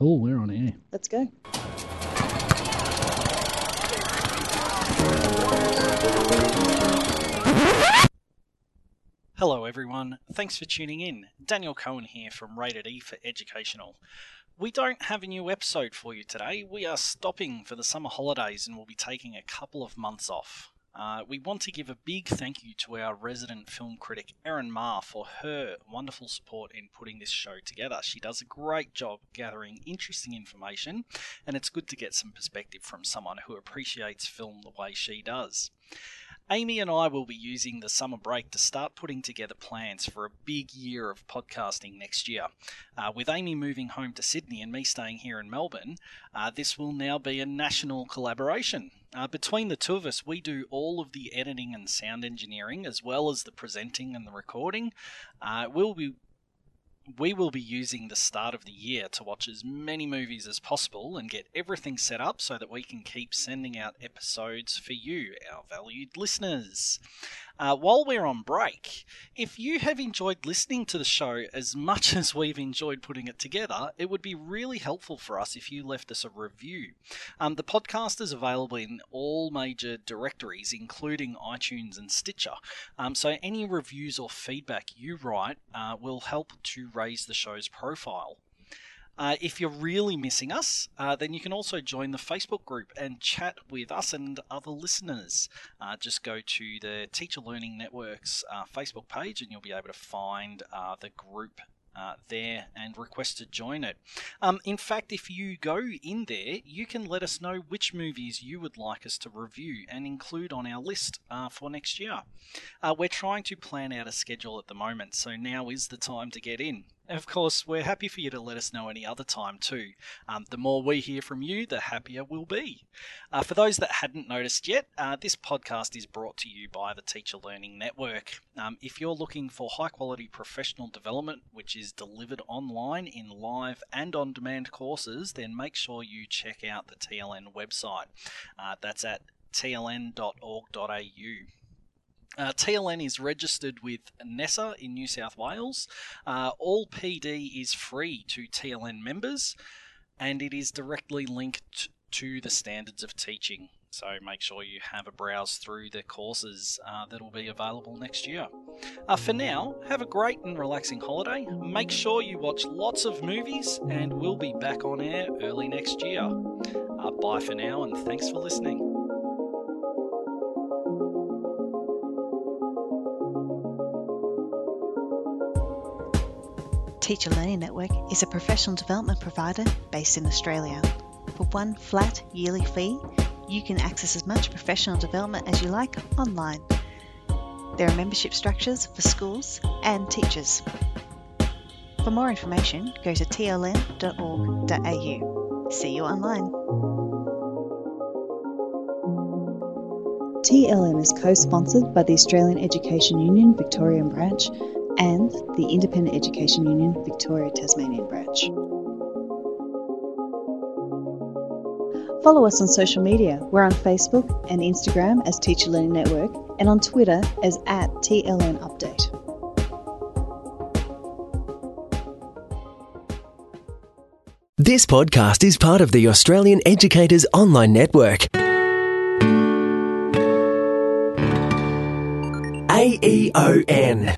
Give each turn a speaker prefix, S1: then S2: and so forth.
S1: Cool, we're on air.
S2: Let's go.
S3: Hello, everyone. Thanks for tuning in. Daniel Cohen here from Rated E for Educational. We don't have a new episode for you today. We are stopping for the summer holidays and we'll be taking a couple of months off. Uh, we want to give a big thank you to our resident film critic, Erin Ma, for her wonderful support in putting this show together. She does a great job gathering interesting information, and it's good to get some perspective from someone who appreciates film the way she does. Amy and I will be using the summer break to start putting together plans for a big year of podcasting next year. Uh, with Amy moving home to Sydney and me staying here in Melbourne, uh, this will now be a national collaboration. Uh, between the two of us, we do all of the editing and sound engineering, as well as the presenting and the recording. Uh, we'll be we will be using the start of the year to watch as many movies as possible and get everything set up so that we can keep sending out episodes for you, our valued listeners. Uh, while we're on break, if you have enjoyed listening to the show as much as we've enjoyed putting it together, it would be really helpful for us if you left us a review. Um, the podcast is available in all major directories, including iTunes and Stitcher. Um, so any reviews or feedback you write uh, will help to raise the show's profile. Uh, if you're really missing us, uh, then you can also join the Facebook group and chat with us and other listeners. Uh, just go to the Teacher Learning Network's uh, Facebook page and you'll be able to find uh, the group uh, there and request to join it. Um, in fact, if you go in there, you can let us know which movies you would like us to review and include on our list uh, for next year. Uh, we're trying to plan out a schedule at the moment, so now is the time to get in. Of course, we're happy for you to let us know any other time too. Um, the more we hear from you, the happier we'll be. Uh, for those that hadn't noticed yet, uh, this podcast is brought to you by the Teacher Learning Network. Um, if you're looking for high quality professional development, which is delivered online in live and on demand courses, then make sure you check out the TLN website. Uh, that's at tln.org.au. Uh, TLN is registered with NESA in New South Wales. Uh, all PD is free to TLN members and it is directly linked to the standards of teaching. So make sure you have a browse through the courses uh, that will be available next year. Uh, for now, have a great and relaxing holiday. Make sure you watch lots of movies, and we'll be back on air early next year. Uh, bye for now, and thanks for listening.
S2: Teacher Learning Network is a professional development provider based in Australia. For one flat yearly fee, you can access as much professional development as you like online. There are membership structures for schools and teachers. For more information, go to tln.org.au. See you online. TLN is co sponsored by the Australian Education Union Victorian Branch and the Independent Education Union Victoria Tasmanian Branch. Follow us on social media. We're on Facebook and Instagram as Teacher Learning Network and on Twitter as at TLN Update.
S4: This podcast is part of the Australian Educators Online Network. aeon.net.au